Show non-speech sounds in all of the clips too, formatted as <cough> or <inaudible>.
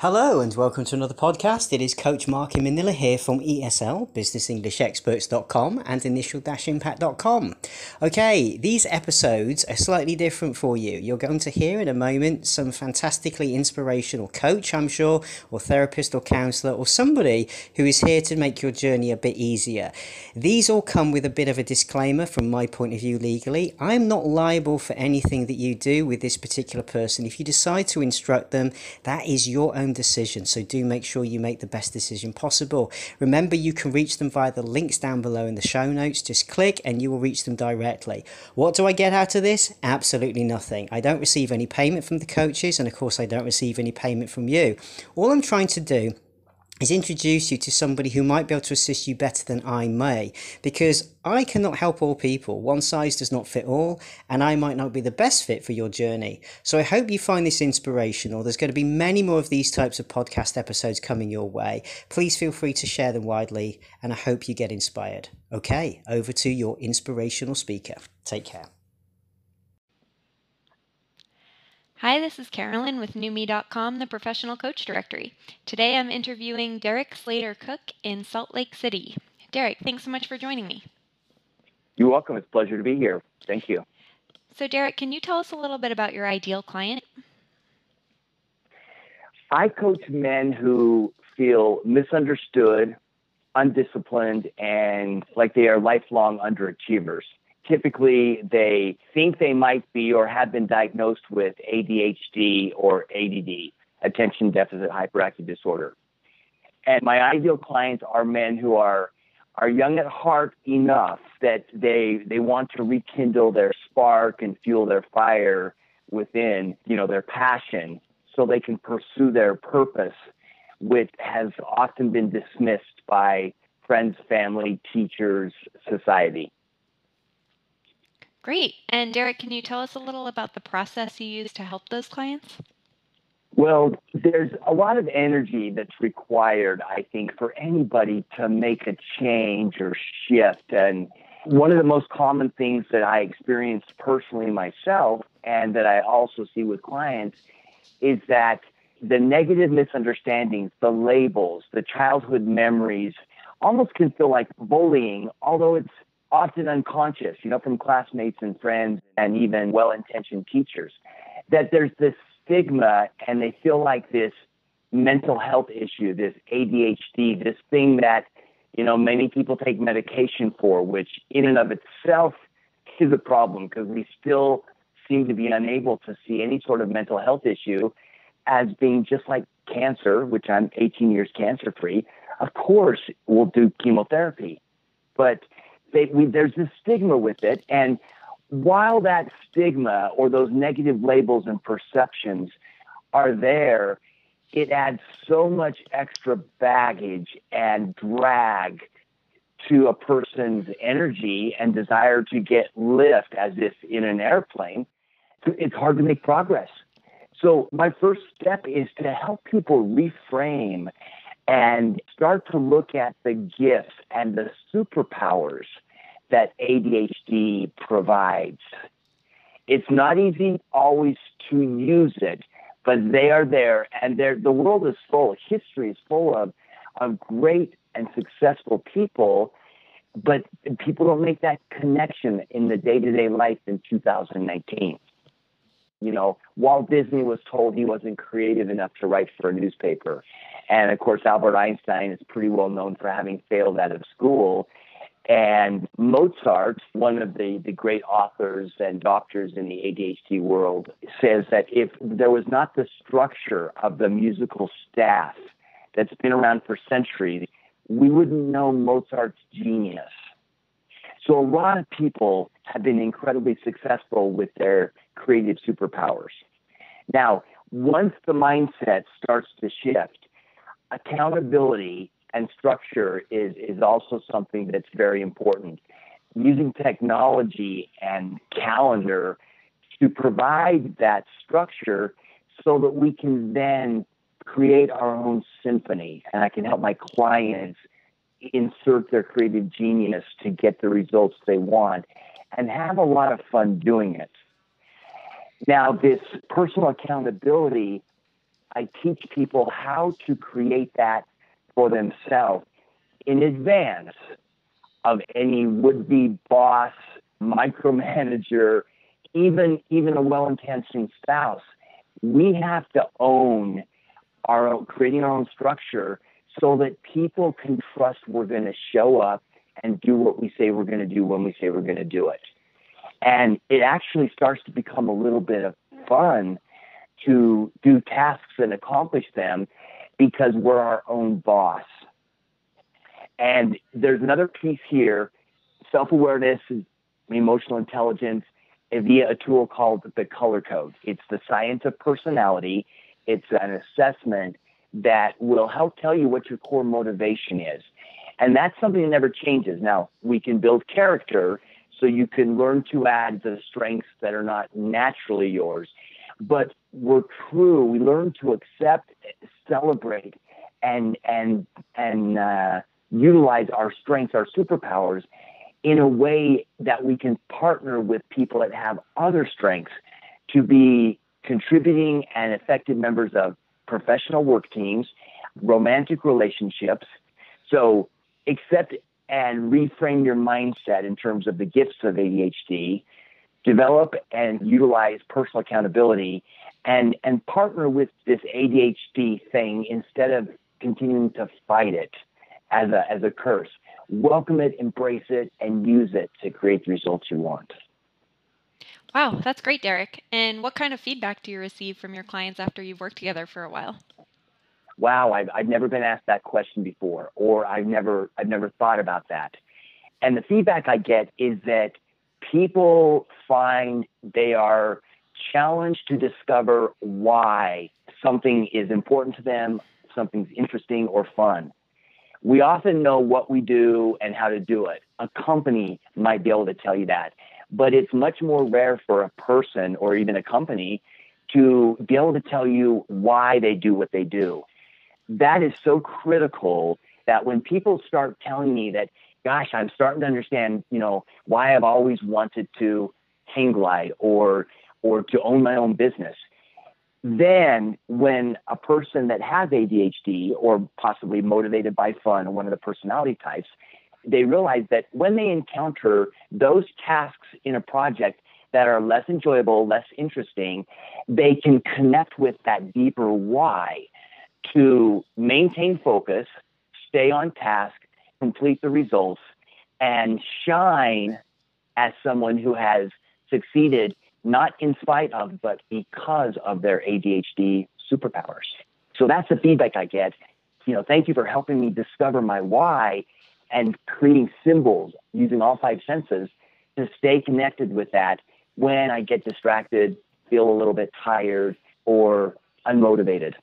Hello and welcome to another podcast. It is Coach Mark in Manila here from ESL, businessenglishexperts.com and initial-impact.com. Okay, these episodes are slightly different for you. You're going to hear in a moment some fantastically inspirational coach, I'm sure, or therapist or counselor or somebody who is here to make your journey a bit easier. These all come with a bit of a disclaimer from my point of view legally. I'm not liable for anything that you do with this particular person. If you decide to instruct them, that is your own decision. So do make sure you make the best decision possible. Remember, you can reach them via the links down below in the show notes. Just click and you will reach them directly. What do I get out of this? Absolutely nothing. I don't receive any payment from the coaches, and of course, I don't receive any payment from you. All I'm trying to do is introduce you to somebody who might be able to assist you better than I may. Because I cannot help all people. One size does not fit all, and I might not be the best fit for your journey. So I hope you find this inspirational. There's going to be many more of these types of podcast episodes coming your way. Please feel free to share them widely, and I hope you get inspired. Okay, over to your inspirational speaker. Take care. Hi, this is Carolyn with Noomii.com, the professional coach directory. Today I'm interviewing Derek Slater Cook in Salt Lake City. Derek, thanks so much for joining me. You're welcome. It's a pleasure to be here. Thank you. So, Derek, can you tell us a little bit about your ideal client? I coach men who feel misunderstood, undisciplined, and like they are lifelong underachievers typically they think they might be or have been diagnosed with ADHD or ADD, attention deficit hyperactive disorder. And my ideal clients are men who are are young at heart enough that they they want to rekindle their spark and fuel their fire within, you know, their passion so they can pursue their purpose which has often been dismissed by friends, family, teachers, society. Great. And Derek, can you tell us a little about the process you use to help those clients? Well, there's a lot of energy that's required, I think, for anybody to make a change or shift. And one of the most common things that I experienced personally myself and that I also see with clients is that the negative misunderstandings, the labels, the childhood memories almost can feel like bullying, although it's often unconscious, you know, from classmates and friends and even well intentioned teachers, that there's this stigma and they feel like this mental health issue, this ADHD, this thing that, you know, many people take medication for, which in and of itself is a problem because we still seem to be unable to see any sort of mental health issue as being just like cancer, which I'm 18 years cancer free. Of course, we'll do chemotherapy. But they, we, there's this stigma with it. And while that stigma or those negative labels and perceptions are there, it adds so much extra baggage and drag to a person's energy and desire to get lift as if in an airplane. It's hard to make progress. So, my first step is to help people reframe and start to look at the gifts and the superpowers that ADHD provides. It's not easy always to use it, but they are there, and the world is full. History is full of of great and successful people, but people don't make that connection in the day to day life in 2019. You know, Walt Disney was told he wasn't creative enough to write for a newspaper. And of course, Albert Einstein is pretty well known for having failed out of school. And Mozart, one of the, the great authors and doctors in the ADHD world, says that if there was not the structure of the musical staff that's been around for centuries, we wouldn't know Mozart's genius. So a lot of people have been incredibly successful with their creative superpowers. Now, once the mindset starts to shift, accountability and structure is, is also something that's very important. Using technology and calendar to provide that structure so that we can then create our own symphony and I can help my clients insert their creative genius to get the results they want and have a lot of fun doing it. Now, this personal accountability I teach people how to create that for themselves in advance of any would-be boss, micromanager, even even a well-intentioned spouse. We have to own our own, creating our own structure so that people can trust we're going to show up and do what we say we're going to do when we say we're going to do it. And it actually starts to become a little bit of fun to do tasks and accomplish them because we're our own boss. And there's another piece here self awareness, emotional intelligence via a tool called the color code. It's the science of personality, it's an assessment that will help tell you what your core motivation is. And that's something that never changes. Now, we can build character so you can learn to add the strengths that are not naturally yours. But we're true. We learn to accept, celebrate, and and and uh, utilize our strengths, our superpowers, in a way that we can partner with people that have other strengths to be contributing and effective members of professional work teams, romantic relationships. So accept and reframe your mindset in terms of the gifts of ADHD, develop and utilize personal accountability, and, and partner with this ADHD thing instead of continuing to fight it as a, as a curse. Welcome it, embrace it, and use it to create the results you want. Wow, that's great, Derek. And what kind of feedback do you receive from your clients after you've worked together for a while? Wow, I've, I've never been asked that question before, or I've never I've never thought about that. And the feedback I get is that people find they are challenged to discover why something is important to them, something's interesting or fun. We often know what we do and how to do it. A company might be able to tell you that but it's much more rare for a person or even a company to be able to tell you why they do what they do. That is so critical that when people start telling me that, gosh, I'm starting to understand, you know, why I've always wanted to hang glide or or to own my own business. Then when a person that has ADHD or possibly motivated by fun or one of the personality types they realize that when they encounter those tasks in a project that are less enjoyable, less interesting, they can connect with that deeper why to maintain focus, stay on task, complete the results, and shine as someone who has succeeded not in spite of, but because of their ADHD superpowers. So that's the feedback I get. You know, thank you for helping me discover my why and creating symbols using all five senses to stay connected with that when I get distracted, feel a little bit tired, or unmotivated.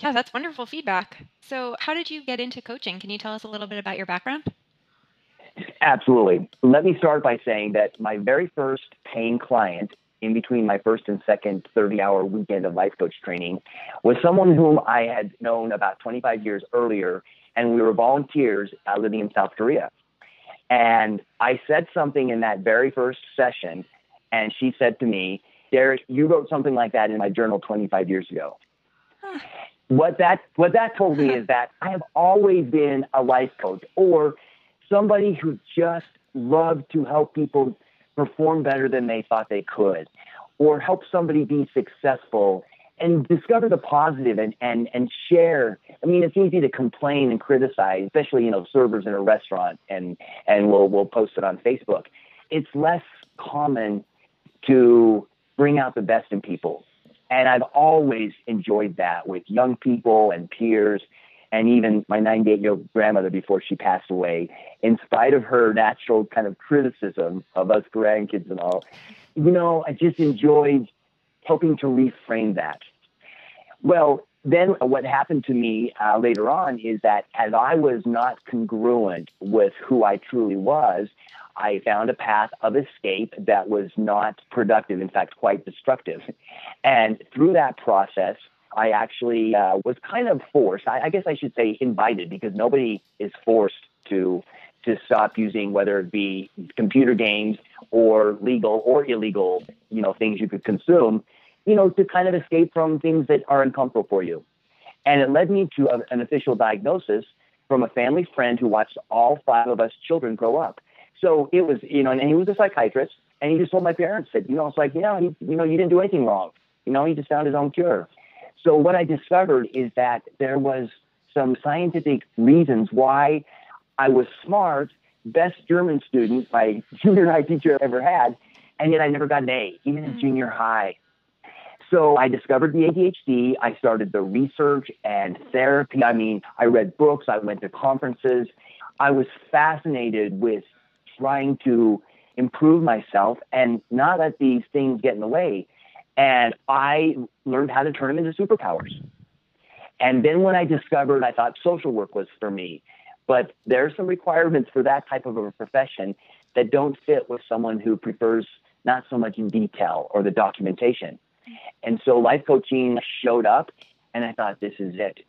Yeah, that's wonderful feedback. So, how did you get into coaching? Can you tell us a little bit about your background? Absolutely. Let me start by saying that my very first paying client in between my first and second 30 hour weekend of life coach training was someone whom I had known about 25 years earlier and we were volunteers uh, living in South Korea. And I said something in that very first session, and she said to me, Derek, you wrote something like that in my journal 25 years ago. What that what that told me is that I have always been a life coach or somebody who just loved to help people perform better than they thought they could or help somebody be successful and discover the positive and, and, and share. I mean, it's easy to complain and criticize, especially, you know, servers in a restaurant and, and we'll, we'll post it on Facebook. It's less common to bring out the best in people. And I've always enjoyed that with young people and peers and even my 98 year old grandmother before she passed away, in spite of her natural kind of criticism of us grandkids and all, you know, I just enjoyed helping to reframe that. Well, then what happened to me uh, later on is that as I was not congruent with who I truly was, I found a path of escape that was not productive, in fact, quite destructive. And through that process, I actually uh, was kind of forced. I, I guess I should say invited, because nobody is forced to to stop using whether it be computer games or legal or illegal, you know, things you could consume. you know, to kind of escape from things that are uncomfortable for you. And it led me to a, an official diagnosis from a family friend who watched all five of us children grow up. So it was, you know, and he was a psychiatrist, and he just told my parents that, you know, it's like, you you know, you didn't do anything wrong. You know, he just found his own cure. So what I discovered is that there was some scientific reasons why I was smart, best German student my <laughs> junior high teacher ever had, and yet I never got an A, even in mm-hmm. junior high. So I discovered the ADHD. I started the research and therapy. I mean, I read books, I went to conferences. I was fascinated with trying to improve myself and not let these things get in the way. And I learned how to turn them into superpowers. And then when I discovered, I thought social work was for me. But there are some requirements for that type of a profession that don't fit with someone who prefers not so much in detail or the documentation. And so life coaching showed up, and I thought, this is it.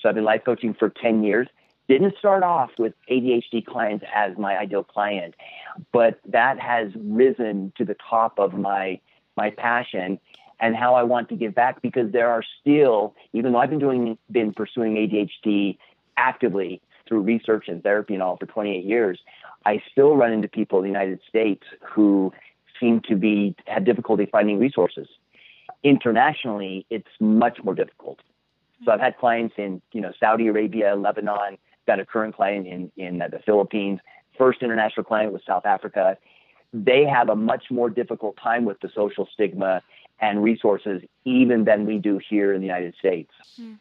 So I've been life coaching for 10 years. Didn't start off with ADHD clients as my ideal client, but that has risen to the top of my my passion and how I want to give back because there are still, even though I've been doing been pursuing ADHD actively through research and therapy and all for 28 years, I still run into people in the United States who seem to be have difficulty finding resources. Internationally, it's much more difficult. So I've had clients in you know Saudi Arabia, Lebanon, got a current client in in the Philippines. First international client was South Africa. They have a much more difficult time with the social stigma and resources even than we do here in the United States. Mm.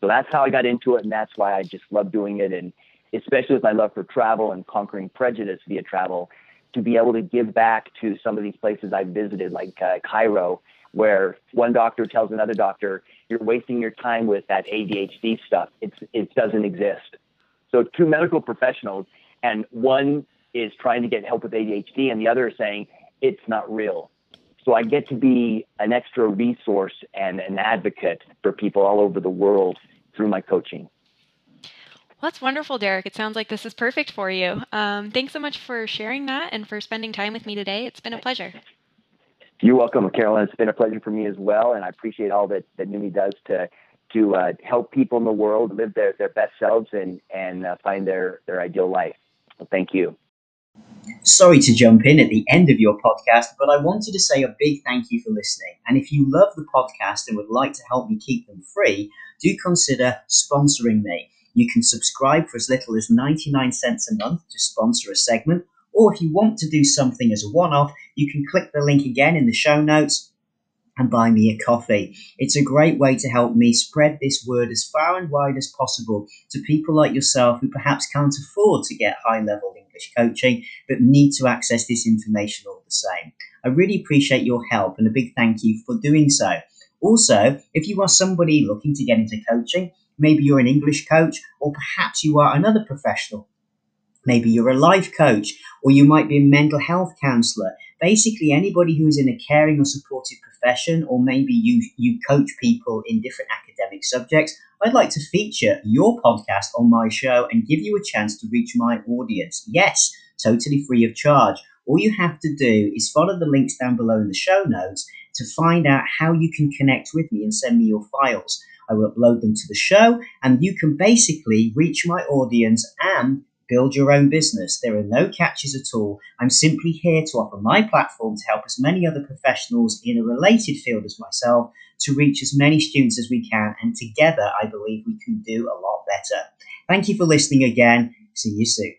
So that's how I got into it, and that's why I just love doing it. And especially with my love for travel and conquering prejudice via travel, to be able to give back to some of these places I've visited, like uh, Cairo, where one doctor tells another doctor, "You're wasting your time with that ADHD stuff. It's it doesn't exist." So two medical professionals, and one is trying to get help with ADHD, and the other is saying it's not real. So I get to be an extra resource and an advocate for people all over the world through my coaching. Well, that's wonderful, Derek. It sounds like this is perfect for you. Um, thanks so much for sharing that and for spending time with me today. It's been a pleasure. You're welcome, Carolyn. It's been a pleasure for me as well, and I appreciate all that, that Noomii does to to uh, help people in the world live their, their best selves and and uh, find their their ideal life. Well, thank you. Sorry to jump in at the end of your podcast, but I wanted to say a big thank you for listening. And if you love the podcast and would like to help me keep them free, do consider sponsoring me. You can subscribe for as little as 99 cents a month to sponsor a segment, or if you want to do something as a one off, you can click the link again in the show notes and buy me a coffee. It's a great way to help me spread this word as far and wide as possible to people like yourself who perhaps can't afford to get high level Coaching but need to access this information all the same. I really appreciate your help and a big thank you for doing so. Also, if you are somebody looking to get into coaching, maybe you're an English coach or perhaps you are another professional Maybe you're a life coach, or you might be a mental health counselor. Basically, anybody who is in a caring or supportive profession, or maybe you, you coach people in different academic subjects, I'd like to feature your podcast on my show and give you a chance to reach my audience. Yes, totally free of charge. All you have to do is follow the links down below in the show notes to find out how you can connect with me and send me your files. I will upload them to the show, and you can basically reach my audience and build your own business. There are no catches at all. I'm simply here to offer my platform to help as many other professionals in a related field as myself to reach as many students as we can. And together, I believe we can do a lot better. Thank you for listening again. See you soon.